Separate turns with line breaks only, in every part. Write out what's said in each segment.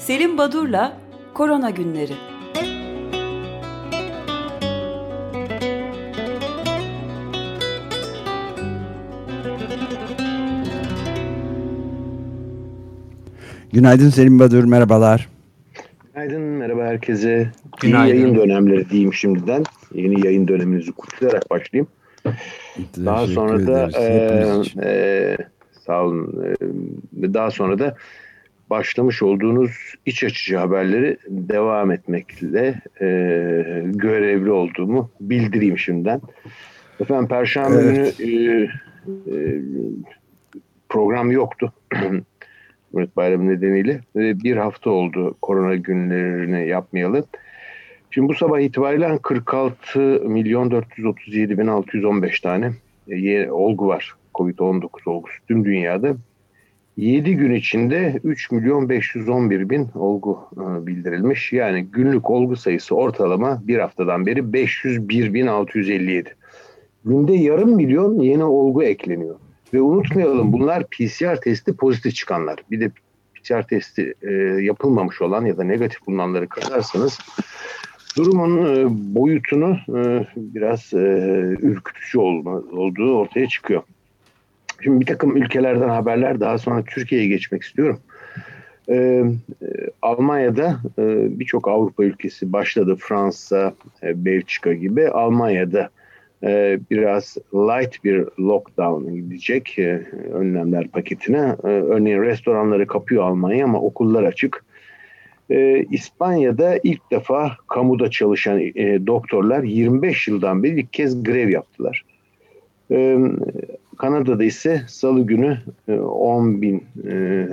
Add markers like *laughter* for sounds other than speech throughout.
Selim Badur'la Korona Günleri.
Günaydın Selim Badur, merhabalar.
Günaydın, merhaba herkese. Günaydın. İyi yayın dönemleri diyeyim şimdiden. Yeni yayın döneminizi kutlayarak başlayayım. Daha sonra da e, e, sağ olun. E, daha sonra da başlamış olduğunuz iç açıcı haberleri devam etmekle e, görevli olduğumu bildireyim şimdiden. Efendim Perşembe evet. günü e, e, program yoktu. *clears throat* Cumhuriyet Bayramı nedeniyle ve bir hafta oldu korona günlerini yapmayalı. Şimdi bu sabah itibariyle 46 milyon 437 bin 615 tane e, olgu var. Covid-19 olgusu tüm dünyada. 7 gün içinde 3 milyon 511 bin olgu e, bildirilmiş. Yani günlük olgu sayısı ortalama bir haftadan beri 501 bin 657. Günde yarım milyon yeni olgu ekleniyor. Ve unutmayalım bunlar PCR testi pozitif çıkanlar. Bir de PCR testi e, yapılmamış olan ya da negatif bulunanları katarsanız durumun e, boyutunu biraz ürkütücü olduğu ortaya çıkıyor. Şimdi bir takım ülkelerden haberler daha sonra Türkiye'ye geçmek istiyorum. Ee, Almanya'da e, birçok Avrupa ülkesi başladı. Fransa, e, Belçika gibi. Almanya'da e, biraz light bir lockdown gidecek e, önlemler paketine. E, örneğin restoranları kapıyor Almanya ama okullar açık. E, İspanya'da ilk defa kamuda çalışan e, doktorlar 25 yıldan beri ilk kez grev yaptılar. E, Kanada'da ise salı günü 10 e, bin e,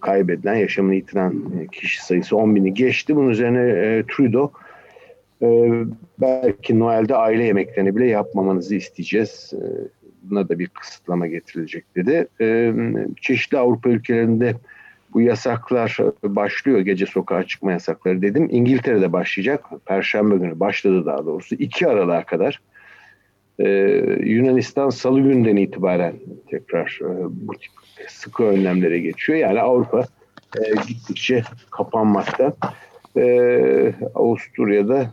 kaybedilen, yaşamını yitiren kişi sayısı 10 bini geçti. Bunun üzerine e, Trudeau belki Noel'de aile yemeklerini bile yapmamanızı isteyeceğiz. Buna da bir kısıtlama getirilecek dedi. Çeşitli Avrupa ülkelerinde bu yasaklar başlıyor. Gece sokağa çıkma yasakları dedim. İngiltere'de başlayacak. Perşembe günü başladı daha doğrusu. 2 Aralık'a kadar ee, Yunanistan salı günden itibaren tekrar e, bu tip sıkı önlemlere geçiyor. Yani Avrupa e, gittikçe kapanmakta. E, Avusturya'da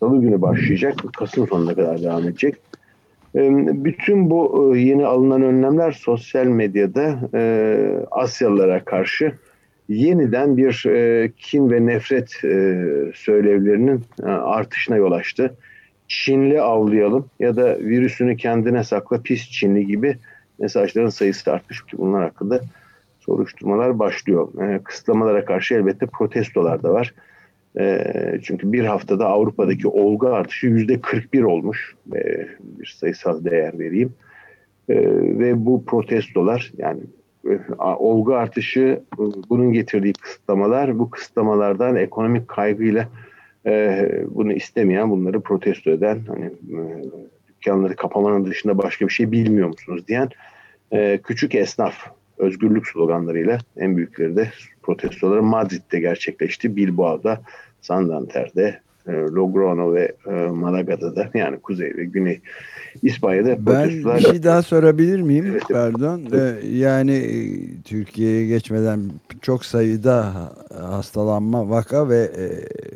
salı günü başlayacak. Kasım sonuna kadar devam edecek. E, bütün bu e, yeni alınan önlemler sosyal medyada e, Asyalılara karşı yeniden bir e, kin ve nefret e, söylevlerinin e, artışına yol açtı. Çinli avlayalım ya da virüsünü kendine sakla pis Çinli gibi mesajların sayısı artmış ki bunlar hakkında soruşturmalar başlıyor. E, kısıtlamalara karşı elbette protestolar da var. E, çünkü bir haftada Avrupa'daki olgu artışı yüzde 41 olmuş. E, bir sayısal değer vereyim. E, ve bu protestolar yani e, olgu artışı bunun getirdiği kısıtlamalar bu kısıtlamalardan ekonomik kaygıyla e, bunu istemeyen, bunları protesto eden, hani e, dükkanları kapamanın dışında başka bir şey bilmiyor musunuz diyen e, küçük esnaf özgürlük sloganlarıyla en büyükleri de protestoları Madrid'de gerçekleşti. Bilbao'da, Santander'de, e, Logroño ve e, Malaga'da da *laughs* yani kuzey ve güney İspanya'da
ben bir şey daha sorabilir miyim? Evet, Pardon. Evet. yani e, Türkiye'ye geçmeden çok sayıda hastalanma vaka ve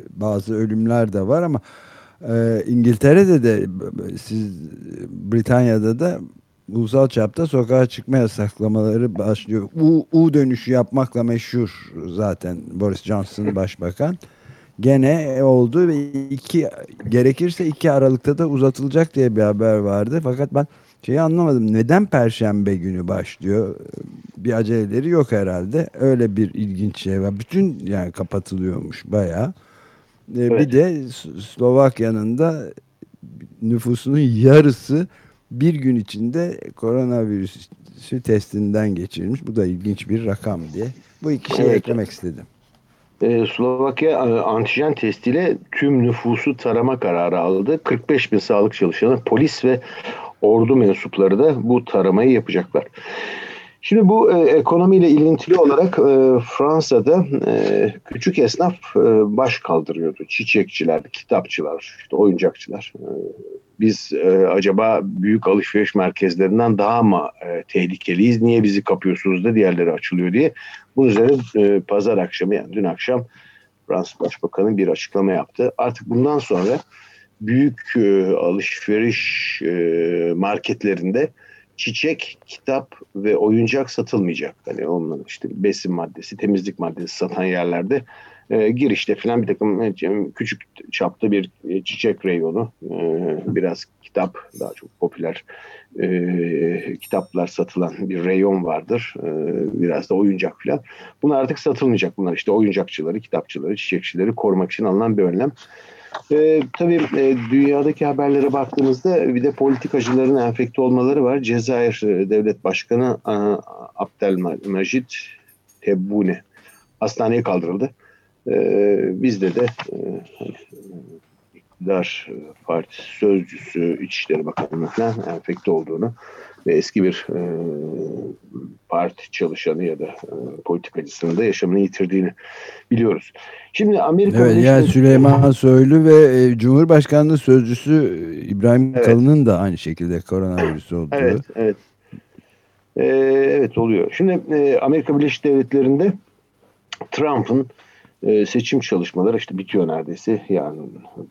bazı ölümler de var ama İngiltere'de de siz Britanya'da da ulusal çapta sokağa çıkma yasaklamaları başlıyor. U, U dönüşü yapmakla meşhur zaten Boris Johnson *laughs* başbakan gene oldu ve iki gerekirse iki Aralık'ta da uzatılacak diye bir haber vardı. Fakat ben şeyi anlamadım. Neden Perşembe günü başlıyor? Bir aceleleri yok herhalde. Öyle bir ilginç şey var. Bütün yani kapatılıyormuş bayağı. Ee, evet. Bir de Slovakya'nın da nüfusunun yarısı bir gün içinde koronavirüsü testinden geçirmiş. Bu da ilginç bir rakam diye. Bu iki şeyi evet. eklemek istedim
e, Slovakya e, antijen testiyle tüm nüfusu tarama kararı aldı. 45 bin sağlık çalışanı, polis ve ordu mensupları da bu taramayı yapacaklar. Şimdi bu e, ekonomiyle ilintili olarak e, Fransa'da e, küçük esnaf e, baş kaldırıyordu. Çiçekçiler, kitapçılar, işte oyuncakçılar. E, biz e, acaba büyük alışveriş merkezlerinden daha mı e, tehlikeliyiz? Niye bizi kapıyorsunuz da diğerleri açılıyor diye. Bunun üzerine e, pazar akşamı yani dün akşam Fransız Başbakanı bir açıklama yaptı. Artık bundan sonra büyük e, alışveriş e, marketlerinde çiçek, kitap ve oyuncak satılmayacak. Hani onun işte besin maddesi, temizlik maddesi satan yerlerde e, girişte falan bir takım e, küçük çapta bir e, çiçek reyonu, e, biraz kitap daha çok popüler e, kitaplar satılan bir reyon vardır. E, biraz da oyuncak falan. Bunlar artık satılmayacak. Bunlar işte oyuncakçıları, kitapçıları, çiçekçileri korumak için alınan bir önlem. E, tabii e, dünyadaki haberlere baktığımızda bir de politikacıların enfekte olmaları var. Cezayir e, Devlet Başkanı e, Abdelmajid Tebboune hastaneye kaldırıldı. E, bizde de e, iktidar partisi sözcüsü İçişleri Bakanı falan enfekte olduğunu ve eski bir e, parti çalışanı ya da e, politikacısının da yaşamını yitirdiğini biliyoruz. Şimdi Amerika
Evet yani Süleyman Soylu ve e, Cumhurbaşkanlığı sözcüsü İbrahim evet. Kalın'ın da aynı şekilde koronavirüs olduğu.
Evet, evet. Ee, evet oluyor. Şimdi e, Amerika Birleşik Devletleri'nde Trump'ın e, seçim çalışmaları işte bitiyor neredeyse. Yani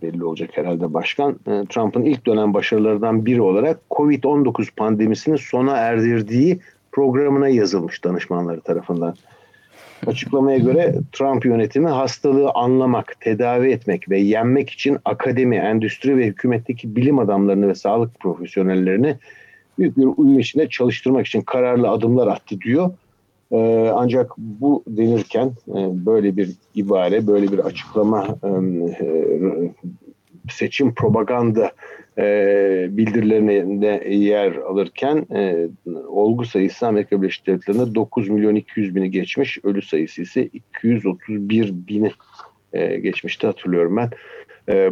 belli olacak herhalde başkan. E, Trump'ın ilk dönem başarılarından biri olarak Covid-19 pandemisini sona erdirdiği programına yazılmış danışmanları tarafından. Açıklamaya göre Trump yönetimi hastalığı anlamak, tedavi etmek ve yenmek için akademi, endüstri ve hükümetteki bilim adamlarını ve sağlık profesyonellerini büyük bir uyum içinde çalıştırmak için kararlı adımlar attı diyor. Ee, ancak bu denirken e, böyle bir ibare, böyle bir açıklama e, e, seçim propaganda bildirilerine yer alırken olgu sayısı Amerika Birleşik Devletleri'nde 9 milyon 200 bini geçmiş. Ölü sayısı ise 231 bini geçmişti hatırlıyorum ben.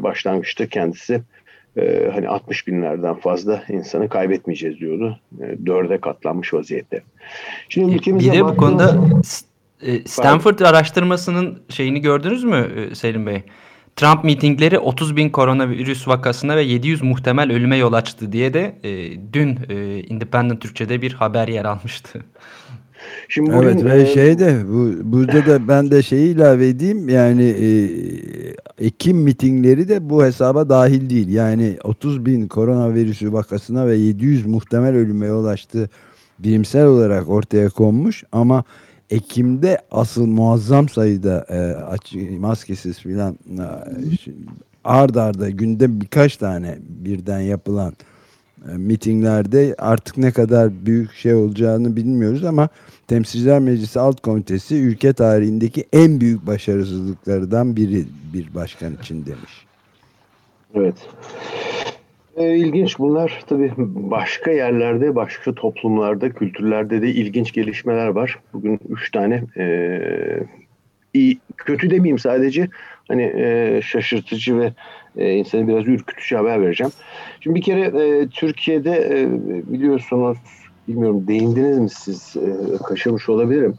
başlangıçta kendisi e, hani 60 binlerden fazla insanı kaybetmeyeceğiz diyordu. E, dörde katlanmış vaziyette.
Şimdi ülkemize bir de bu konuda e, Stanford araştırmasının şeyini gördünüz mü e, Selim Bey? Trump mitingleri 30 bin koronavirüs vakasına ve 700 muhtemel ölüme yol açtı diye de e, dün e, Independent Türkçe'de bir haber yer almıştı.
Şimdi bugün, evet ve e, şey de bu, burada da ben de şeyi ilave edeyim yani e, Ekim mitingleri de bu hesaba dahil değil. Yani 30 bin koronavirüsü vakasına ve 700 muhtemel ölüme ulaştı bilimsel olarak ortaya konmuş ama Ekim'de asıl muazzam sayıda e, açık, maskesiz filan e, ard arda günde birkaç tane birden yapılan e, mitinglerde artık ne kadar büyük şey olacağını bilmiyoruz ama Temsilciler Meclisi Alt Komitesi ülke tarihindeki en büyük başarısızlıklardan biri bir başkan için demiş.
Evet. E, ilginç bunlar tabii başka yerlerde, başka toplumlarda, kültürlerde de ilginç gelişmeler var. Bugün üç tane e, iyi, kötü demeyeyim sadece hani e, şaşırtıcı ve e, insanı biraz ürkütücü haber vereceğim. Şimdi bir kere e, Türkiye'de e, biliyorsunuz bilmiyorum değindiniz mi siz e, kaşımış olabilirim.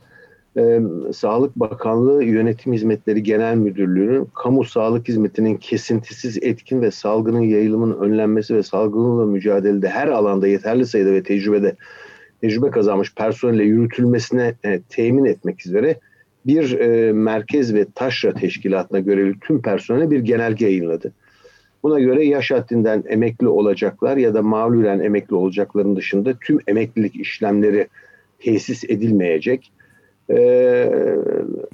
E, Sağlık Bakanlığı Yönetim Hizmetleri Genel Müdürlüğü'nün kamu sağlık hizmetinin kesintisiz etkin ve salgının yayılımının önlenmesi ve salgınla mücadelede her alanda yeterli sayıda ve tecrübede tecrübe kazanmış personelle yürütülmesine e, temin etmek üzere bir e, merkez ve taşra teşkilatına görevli tüm personele bir genelge yayınladı. Buna göre yaş haddinden emekli olacaklar ya da mağlulen emekli olacakların dışında tüm emeklilik işlemleri tesis edilmeyecek. Ee,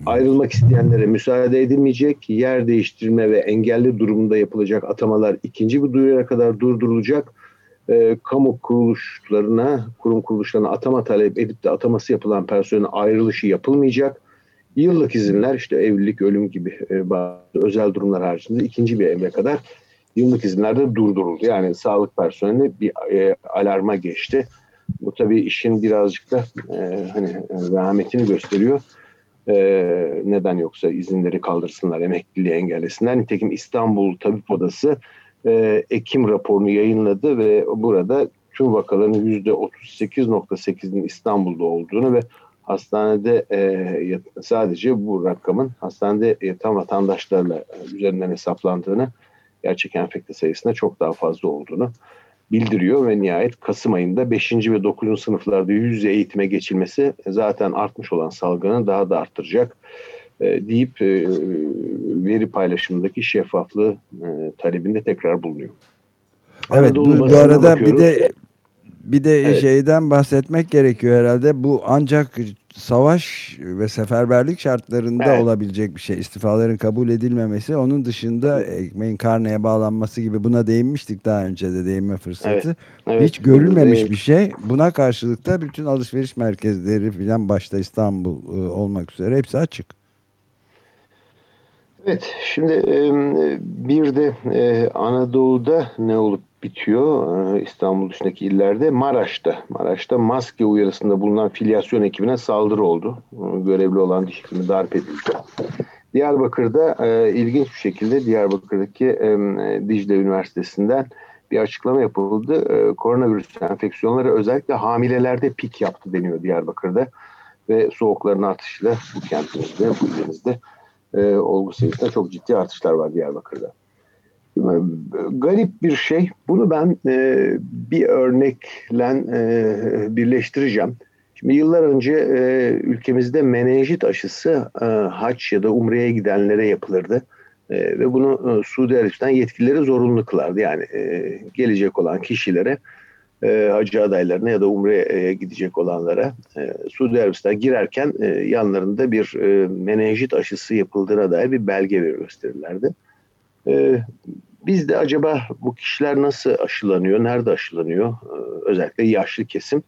ayrılmak isteyenlere müsaade edilmeyecek. Yer değiştirme ve engelli durumunda yapılacak atamalar ikinci bir duyuya kadar durdurulacak. Ee, kamu kuruluşlarına, kurum kuruluşlarına atama talep edip de ataması yapılan personelin ayrılışı yapılmayacak. Yıllık izinler işte evlilik, ölüm gibi e, bazı özel durumlar haricinde ikinci bir emre kadar yıllık izinlerde durduruldu. Yani sağlık personeli bir e, alarma geçti. Bu tabii işin birazcık da e, hani rahmetini gösteriyor. E, neden yoksa izinleri kaldırsınlar, emekliliği engellesinler. Nitekim İstanbul Tabip Odası e, Ekim raporunu yayınladı ve burada tüm vakaların %38.8'inin İstanbul'da olduğunu ve hastanede e, sadece bu rakamın hastanede yatan vatandaşlarla üzerinden hesaplandığını gerçek enfekte sayısına çok daha fazla olduğunu bildiriyor ve nihayet Kasım ayında 5. ve 9. sınıflarda yüz yüze eğitime geçilmesi zaten artmış olan salgını daha da arttıracak e, deyip e, veri paylaşımındaki şeffaflığı e, talebinde tekrar bulunuyor.
Evet bu, bu arada bir de bir de evet. şeyden bahsetmek gerekiyor herhalde. Bu ancak savaş ve seferberlik şartlarında evet. olabilecek bir şey. İstifaların kabul edilmemesi, onun dışında ekmeğin karneye bağlanması gibi buna değinmiştik daha önce de değinme fırsatı. Evet. Evet. Hiç görülmemiş evet. bir şey. Buna karşılık da bütün alışveriş merkezleri filan başta İstanbul e, olmak üzere hepsi açık.
Evet, şimdi bir de e, Anadolu'da ne olup bitiyor e, İstanbul dışındaki illerde Maraş'ta. Maraş'ta maske uyarısında bulunan filyasyon ekibine saldırı oldu. E, görevli olan diş hekimi darp edildi. Diyarbakır'da e, ilginç bir şekilde Diyarbakır'daki e, Dicle Üniversitesi'nden bir açıklama yapıldı. E, koronavirüs enfeksiyonları özellikle hamilelerde pik yaptı deniyor Diyarbakır'da. Ve soğukların artışıyla bu kentimizde, bu ilimizde olgu sayısında çok ciddi artışlar var Diyarbakır'da garip bir şey. Bunu ben e, bir örnekle e, birleştireceğim. Şimdi yıllar önce e, ülkemizde menenjit aşısı e, haç ya da umreye gidenlere yapılırdı. E, ve bunu e, Suudi Arabistan yetkilileri zorunlu kılardı. Yani e, gelecek olan kişilere e, hacı adaylarına ya da umreye gidecek olanlara e, Suudi Arabistan girerken e, yanlarında bir e, menenjit aşısı yapıldığına dair bir belge gösterirlerdi. E, biz de acaba bu kişiler nasıl aşılanıyor, nerede aşılanıyor? Ee, özellikle yaşlı kesim.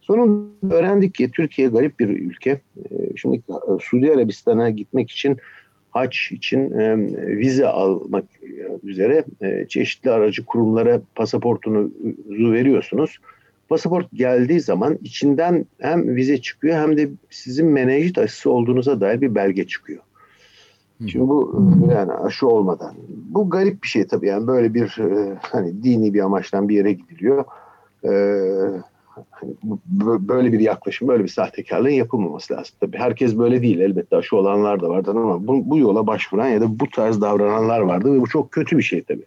Sonunda öğrendik ki Türkiye garip bir ülke. Ee, şimdi e, Suudi Arabistan'a gitmek için haç için e, vize almak üzere e, çeşitli aracı kurumlara pasaportunuzu veriyorsunuz. Pasaport geldiği zaman içinden hem vize çıkıyor hem de sizin menenjit aşısı olduğunuza dair bir belge çıkıyor. Şimdi bu yani aşı olmadan. Bu garip bir şey tabii yani böyle bir e, hani dini bir amaçtan bir yere gidiliyor. Ee, hani böyle bir yaklaşım, böyle bir sahtekarlığın yapılmaması lazım. Tabii herkes böyle değil. Elbette aşı olanlar da vardır ama bu, bu yola başvuran ya da bu tarz davrananlar vardı ve bu çok kötü bir şey tabii.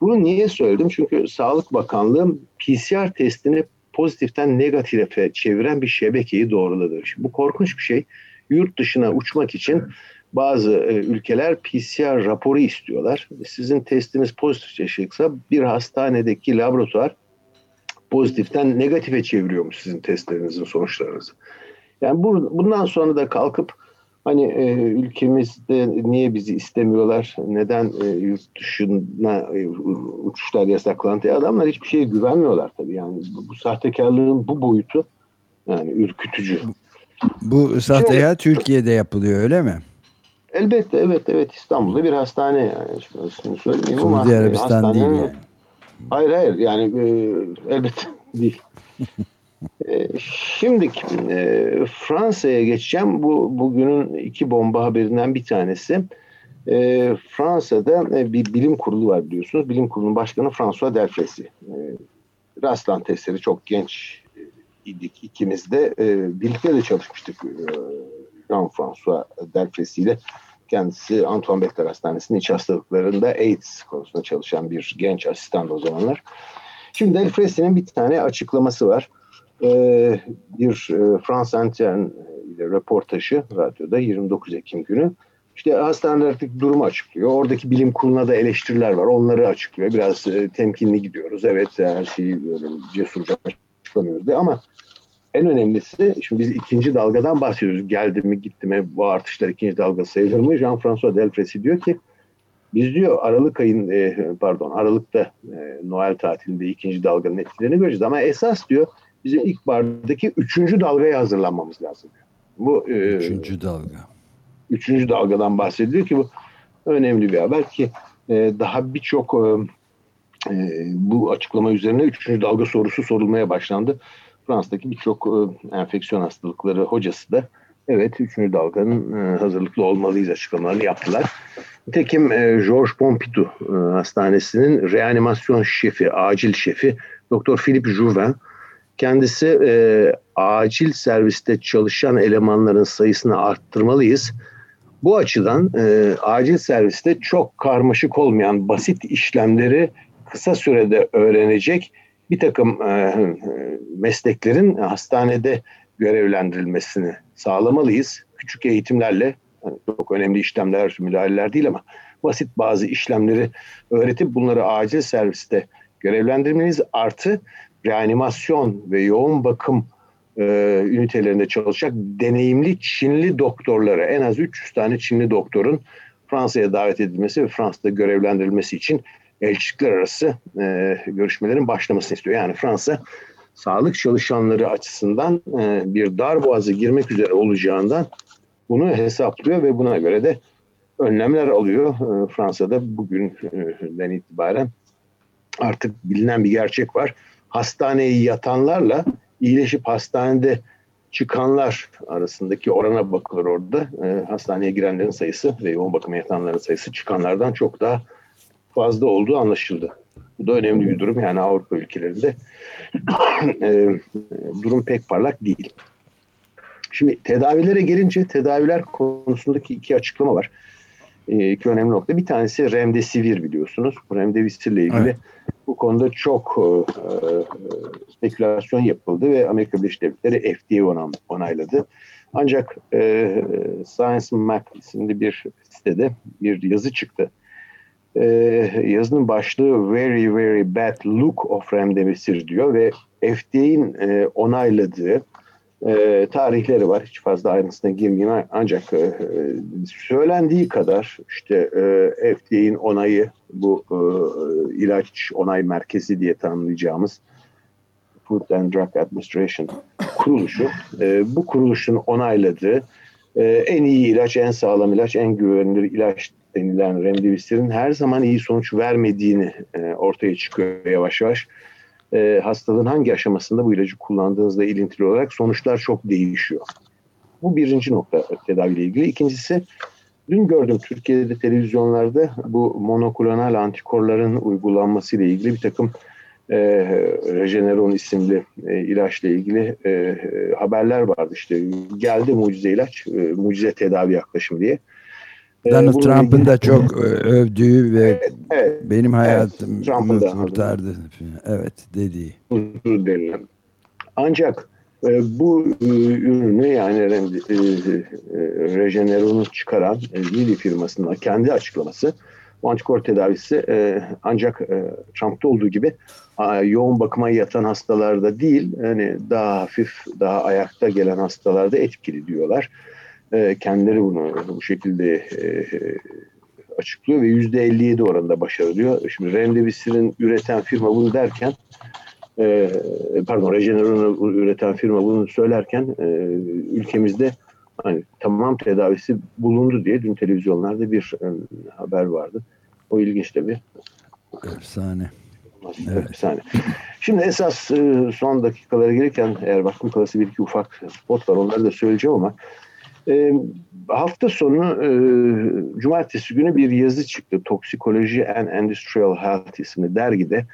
Bunu niye söyledim? Çünkü Sağlık Bakanlığı PCR testini pozitiften negatife çeviren bir şebekeyi doğruladı. Şimdi bu korkunç bir şey. Yurt dışına uçmak için bazı e, ülkeler PCR raporu istiyorlar. Sizin testiniz pozitif çıksa bir hastanedeki laboratuvar pozitiften negatife çeviriyormuş sizin testlerinizin sonuçlarınızı. Yani bu, bundan sonra da kalkıp hani e, ülkemizde niye bizi istemiyorlar, neden e, yurt dışına e, uçuşlar yasaklandı? Adamlar hiçbir şeye güvenmiyorlar tabii. Yani bu, bu sahtekarlığın bu boyutu yani ürkütücü.
Bu sahtekar Türkiye'de yapılıyor öyle mi?
Elbette evet evet İstanbul'da bir hastane yani şimdi söyleyeyim
ama Suudi Arabistan değil yani.
Hayır hayır yani e, elbette *laughs* değil. *laughs* e, şimdi e, Fransa'ya geçeceğim. Bu bugünün iki bomba haberinden bir tanesi. E, Fransa'da e, bir bilim kurulu var biliyorsunuz. Bilim kurulunun başkanı François Delfesi. E, rastlan testleri çok genç idik ikimiz de. E, birlikte de çalışmıştık. E, Jean-François Delfesi ile kendisi Antoine Bector Hastanesi'nin iç hastalıklarında AIDS konusunda çalışan bir genç asistan o zamanlar. Şimdi Delfresi'nin bir tane açıklaması var. Ee, bir e, France Antenne ile röportajı radyoda 29 Ekim günü. İşte hastanelerdeki durumu açıklıyor. Oradaki bilim kuruluna da eleştiriler var. Onları açıklıyor. Biraz e, temkinli gidiyoruz. Evet her şeyi böyle cesurca açıklamıyoruz diye. Ama en önemlisi şimdi biz ikinci dalgadan bahsediyoruz. Geldi mi gitti mi bu artışlar ikinci dalga sayılır mı? Jean-François Delfresi diyor ki biz diyor Aralık ayın e, pardon Aralık'ta e, Noel tatilinde ikinci dalganın etkilerini göreceğiz ama esas diyor bizim ilk bardaki üçüncü dalgaya hazırlanmamız lazım.
Bu e, üçüncü dalga.
Üçüncü dalgadan bahsediyor ki bu önemli bir haber ki e, daha birçok e, e bu açıklama üzerine üçüncü dalga sorusu sorulmaya başlandı. Fransa'daki birçok e, enfeksiyon hastalıkları hocası da evet 3. dalganın e, hazırlıklı olmalıyız açıklamalarını yaptılar. Nitekim e, Georges Pompidou Hastanesi'nin reanimasyon şefi, acil şefi Doktor Philip Jouvin. Kendisi e, acil serviste çalışan elemanların sayısını arttırmalıyız. Bu açıdan e, acil serviste çok karmaşık olmayan basit işlemleri kısa sürede öğrenecek bir takım e, mesleklerin hastanede görevlendirilmesini sağlamalıyız. Küçük eğitimlerle çok önemli işlemler, müdahaleler değil ama basit bazı işlemleri öğretip bunları acil serviste görevlendirmeniz artı reanimasyon ve yoğun bakım e, ünitelerinde çalışacak deneyimli Çinli doktorlara en az 300 tane Çinli doktorun Fransa'ya davet edilmesi ve Fransa'da görevlendirilmesi için elçilikler arası e, görüşmelerin başlamasını istiyor. Yani Fransa sağlık çalışanları açısından e, bir dar boğazı girmek üzere olacağından bunu hesaplıyor ve buna göre de önlemler alıyor. E, Fransa'da bugünden itibaren artık bilinen bir gerçek var. Hastaneye yatanlarla iyileşip hastanede çıkanlar arasındaki orana bakılır orada. E, hastaneye girenlerin sayısı ve yoğun bakıma yatanların sayısı çıkanlardan çok daha fazla olduğu anlaşıldı. Bu da önemli bir durum. Yani Avrupa ülkelerinde *clears throat* e, durum pek parlak değil. Şimdi tedavilere gelince tedaviler konusundaki iki açıklama var. E, iki önemli nokta. Bir tanesi remdesivir biliyorsunuz. Bu remdesivir ile ilgili evet. bu konuda çok e, spekülasyon yapıldı ve Amerika Birleşik Devletleri FDA onayladı. Ancak e, Science Mac isimli bir sitede bir yazı çıktı e, yazının başlığı Very Very Bad Look of Remdesivir diyor ve FDA'nin e, onayladığı e, tarihleri var. Hiç fazla ayrıntısına girmeyeyim ancak e, söylendiği kadar işte e, FDA'nin onayı bu e, ilaç onay merkezi diye tanımlayacağımız Food and Drug Administration kuruluşu e, bu kuruluşun onayladığı e, en iyi ilaç, en sağlam ilaç, en güvenilir ilaç denilen remdesivirin her zaman iyi sonuç vermediğini e, ortaya çıkıyor yavaş yavaş. E, hastalığın hangi aşamasında bu ilacı kullandığınızla ilintili olarak sonuçlar çok değişiyor. Bu birinci nokta tedaviyle ilgili. İkincisi dün gördüm Türkiye'de televizyonlarda bu monoklonal antikorların uygulanması ile ilgili bir takım e, Regeneron isimli e, ilaçla ilgili e, haberler vardı. İşte geldi mucize ilaç, e, mucize tedavi yaklaşımı diye.
Donald Trump'ın da çok övdüğü ve evet, evet, benim hayatımı evet, kurtardı. Evet dediği.
Ancak e, bu e, ürünü yani e, Regeneron'u çıkaran e, Lilly firmasının kendi açıklaması bu antikor tedavisi e, ancak e, Trump'ta olduğu gibi a, yoğun bakıma yatan hastalarda değil hani daha hafif daha ayakta gelen hastalarda etkili diyorlar. E, kendileri bunu bu şekilde e, açıklıyor ve yüzde 57 oranında başarılıyor. Şimdi Remdesivir'in üreten firma bunu derken e, pardon Regeneron'u üreten firma bunu söylerken e, ülkemizde hani tamam tedavisi bulundu diye dün televizyonlarda bir e, haber vardı. O ilginç tabii.
Efsane.
Evet. Efsane. Şimdi esas e, son dakikalara gelirken eğer vaktim kalırsa bir iki ufak spot var onları da söyleyeceğim ama e, hafta sonu e, cumartesi günü bir yazı çıktı. Toksikoloji and Industrial Health isimli dergide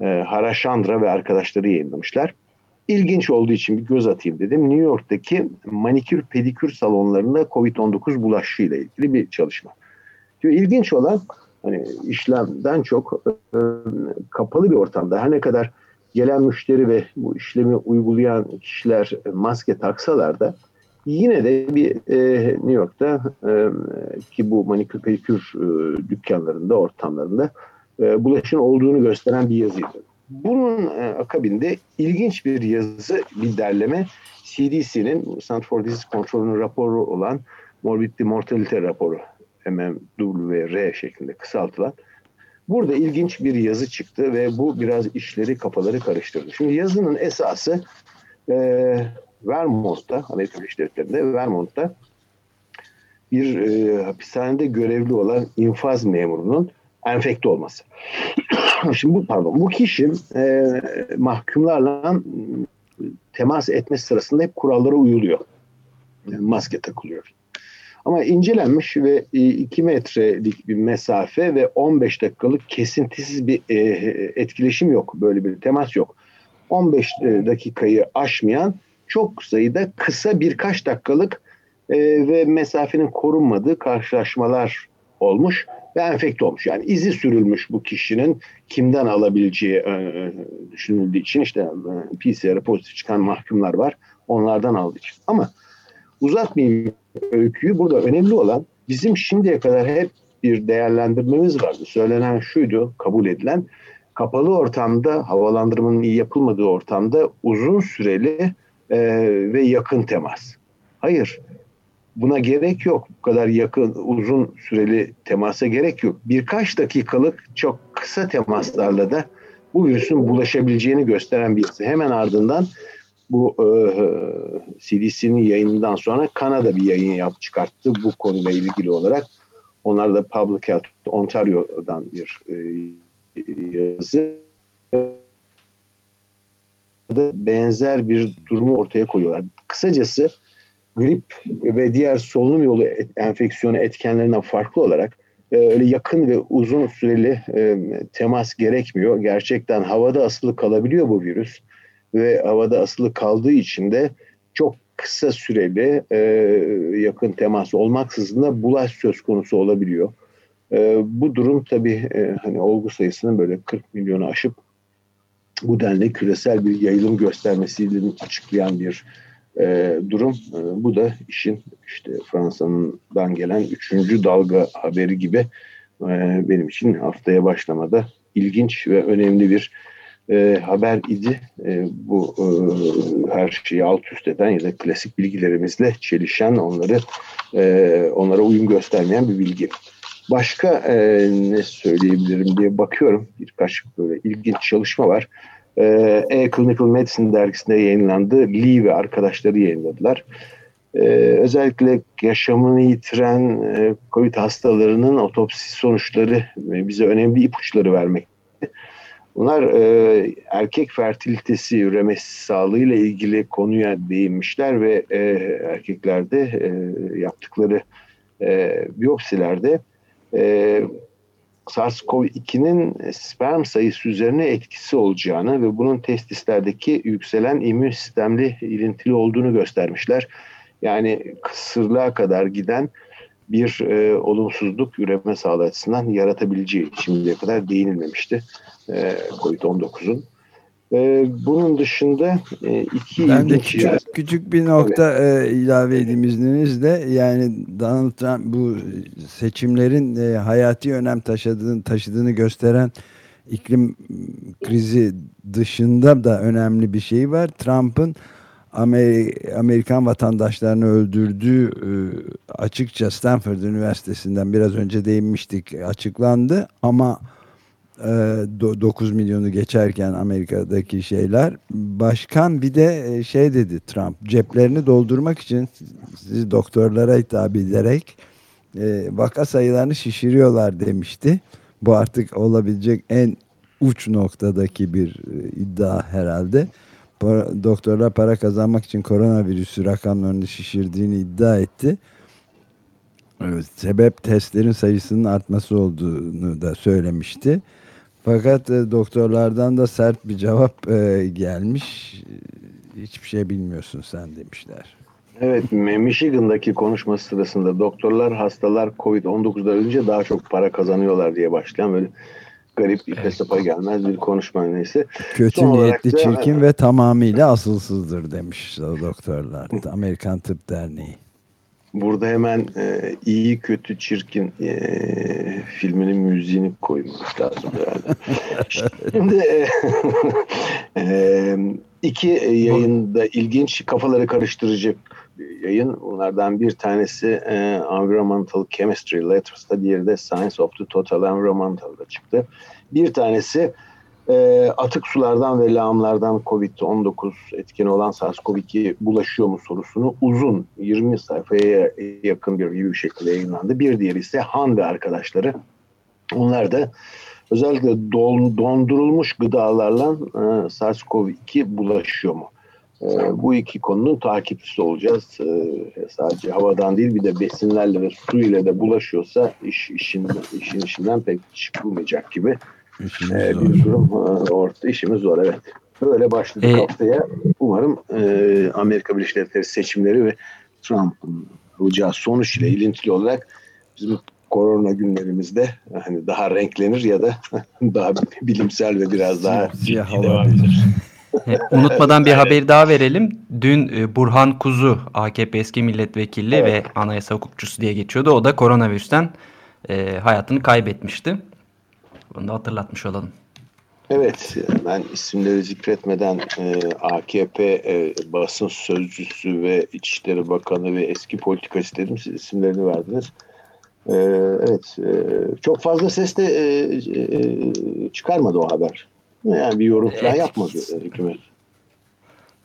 e, Haraşandra ve arkadaşları yayınlamışlar. İlginç olduğu için bir göz atayım dedim. New York'taki manikür pedikür salonlarında COVID-19 bulaşıyla ilgili bir çalışma. Şimdi ilginç olan hani işlemden çok e, kapalı bir ortamda her ne kadar gelen müşteri ve bu işlemi uygulayan kişiler maske taksalar da Yine de bir e, New York'ta e, ki bu manikür pedikür e, dükkanlarında, ortamlarında e, bulaşın olduğunu gösteren bir yazıydı. Bunun e, akabinde ilginç bir yazı, bir derleme CDC'nin Center for Disease Control'un raporu olan Morbidity Mortality raporu MMWR şeklinde kısaltılan. Burada ilginç bir yazı çıktı ve bu biraz işleri kafaları karıştırdı. Şimdi yazının esası e, Vermont'ta, Amerika Birleşik Devletleri'nde Vermont'ta bir e, hapishanede görevli olan infaz memurunun enfekte olması. *clears throat* Şimdi bu pardon bu kişi e, mahkumlarla temas etme sırasında hep kurallara uyuluyor. Yani maske takılıyor. Ama incelenmiş ve 2 metrelik bir mesafe ve 15 dakikalık kesintisiz bir e, etkileşim yok. Böyle bir temas yok. 15 e, dakikayı aşmayan çok sayıda kısa birkaç dakikalık e, ve mesafenin korunmadığı karşılaşmalar olmuş ve enfekte olmuş. Yani izi sürülmüş bu kişinin kimden alabileceği e, düşünüldüğü için işte e, PCR'ı pozitif çıkan mahkumlar var. Onlardan aldığı için. Ama uzatmayayım öyküyü. Burada önemli olan bizim şimdiye kadar hep bir değerlendirmemiz vardı. Söylenen şuydu, kabul edilen. Kapalı ortamda, havalandırmanın iyi yapılmadığı ortamda uzun süreli e, ve yakın temas. Hayır, buna gerek yok. Bu kadar yakın, uzun süreli temasa gerek yok. Birkaç dakikalık çok kısa temaslarla da bu virüsün bulaşabileceğini gösteren birisi. Hemen ardından bu e, CDC'nin yayınından sonra Kanada bir yayın yap çıkarttı bu konuyla ilgili olarak. Onlar da Public Health Ontario'dan bir e, yazı benzer bir durumu ortaya koyuyorlar. Kısacası grip ve diğer solunum yolu enfeksiyonu etkenlerinden farklı olarak e, öyle yakın ve uzun süreli e, temas gerekmiyor. Gerçekten havada asılı kalabiliyor bu virüs ve havada asılı kaldığı için de çok kısa süreli e, yakın temas olmaksızın da bulaş söz konusu olabiliyor. bu durum tabii hani olgu sayısının böyle 40 milyonu aşıp bu denli küresel bir yayılım göstermesiyle açıklayan bir e, durum. E, bu da işin işte Fransa'dan gelen üçüncü dalga haberi gibi e, benim için haftaya başlamada ilginç ve önemli bir e, haber idi. E, bu e, her şeyi alt üst eden ya da klasik bilgilerimizle çelişen onları e, onlara uyum göstermeyen bir bilgi. Başka e, ne söyleyebilirim diye bakıyorum. Birkaç böyle ilginç çalışma var. E-Clinical Medicine dergisinde yayınlandı. Lee ve arkadaşları yayınladılar. Ee, özellikle yaşamını yitiren e, COVID hastalarının otopsi sonuçları e, bize önemli ipuçları vermek. Bunlar e, erkek fertilitesi, üremesi sağlığıyla ilgili konuya değinmişler ve e, erkeklerde e, yaptıkları e, biyopsilerde e, SARS-CoV-2'nin sperm sayısı üzerine etkisi olacağını ve bunun testislerdeki yükselen immün sistemli ilintili olduğunu göstermişler. Yani kısırlığa kadar giden bir e, olumsuzluk üreme sağlığı açısından yaratabileceği şimdiye kadar değinilmemişti e, COVID-19'un. Ee, bunun dışında e, iki
ben de küçük, yer... küçük bir nokta evet. e, ilave edeyim izninizle. Yani Donald Trump bu seçimlerin e, hayati önem taşıdığını, taşıdığını gösteren iklim krizi dışında da önemli bir şey var. Trump'ın Amerikan vatandaşlarını öldürdüğü e, açıkça Stanford Üniversitesi'nden biraz önce değinmiştik açıklandı ama 9 ee, milyonu geçerken Amerika'daki şeyler. Başkan bir de e, şey dedi Trump ceplerini doldurmak için sizi doktorlara hitap ederek e, vaka sayılarını şişiriyorlar demişti. Bu artık olabilecek en uç noktadaki bir e, iddia herhalde. Doktorlar para kazanmak için koronavirüsü rakamlarını şişirdiğini iddia etti. Evet, sebep testlerin sayısının artması olduğunu da söylemişti. Fakat e, doktorlardan da sert bir cevap e, gelmiş. Hiçbir şey bilmiyorsun sen demişler.
Evet, Michigan'daki konuşması sırasında doktorlar hastalar Covid-19'da ölünce daha çok para kazanıyorlar diye başlayan böyle garip bir hesapa gelmez bir konuşma neyse.
Kötü Son niyetli, da, çirkin ve tamamıyla asılsızdır demiş doktorlar. Amerikan Tıp Derneği.
Burada hemen e, iyi kötü çirkin e, filminin müziğini koymak lazım herhalde. *laughs* Şimdi e, *laughs* e, iki yayında ilginç kafaları karıştıracak yayın. Bunlardan bir tanesi e, Environmental Chemistry Letters'ta, diğeri de Science of the Total Environmental'da çıktı. Bir tanesi e, atık sulardan ve lağımlardan COVID-19 etkeni olan SARS-CoV-2 bulaşıyor mu sorusunu uzun 20 sayfaya yakın bir review şeklinde yayınlandı. Bir diğeri ise Han ve arkadaşları. Onlar da özellikle don, dondurulmuş gıdalarla e, SARS-CoV-2 bulaşıyor mu? E, bu iki konunun takipçisi olacağız. E, sadece havadan değil bir de besinlerle ve su ile de bulaşıyorsa iş işin, işin işinden pek çıkılmayacak gibi. İşimiz ee, zor. Bir durum orta işimiz zor evet. Böyle başladık ee, haftaya. Umarım e, Amerika Birleşik Devletleri seçimleri ve Trump'ın alacağı sonuç ile ilintili olarak bizim korona günlerimizde hani daha renklenir ya da *laughs* daha bilimsel ve biraz daha ciddi devam eder.
Unutmadan bir haberi daha verelim. Dün e, Burhan Kuzu AKP eski milletvekili evet. ve anayasa hukukçusu diye geçiyordu. O da koronavirüsten e, hayatını kaybetmişti. Bunu da hatırlatmış olalım.
Evet, ben isimleri zikretmeden e, AKP e, basın sözcüsü ve İçişleri Bakanı ve eski politikacı dedim. Siz isimlerini verdiniz. E, evet, e, çok fazla ses de e, e, çıkarmadı o haber. Yani bir yorum falan evet. yapmadı e, hükümet.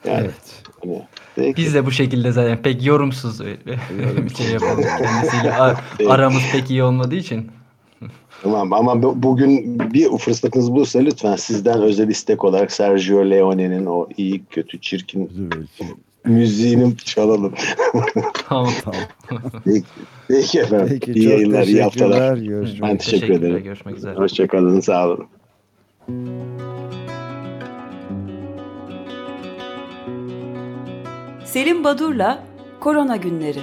Yani, evet. Hani, Peki. Biz de bu şekilde zaten pek yorumsuz bir *laughs* şey yapalım. Kendisiyle aramız pek iyi olmadığı için.
Tamam ama bugün bir fırsatınız bulursa lütfen sizden özel istek olarak Sergio Leone'nin o iyi kötü çirkin müziğini çalalım.
tamam tamam.
Peki, peki efendim. Peki, iyi yayınlar, iyi haftalar.
Görüşmek ben teşekkür ederim. Görüşmek üzere.
Hoşçakalın, sağ olun.
Selim Badur'la Korona Günleri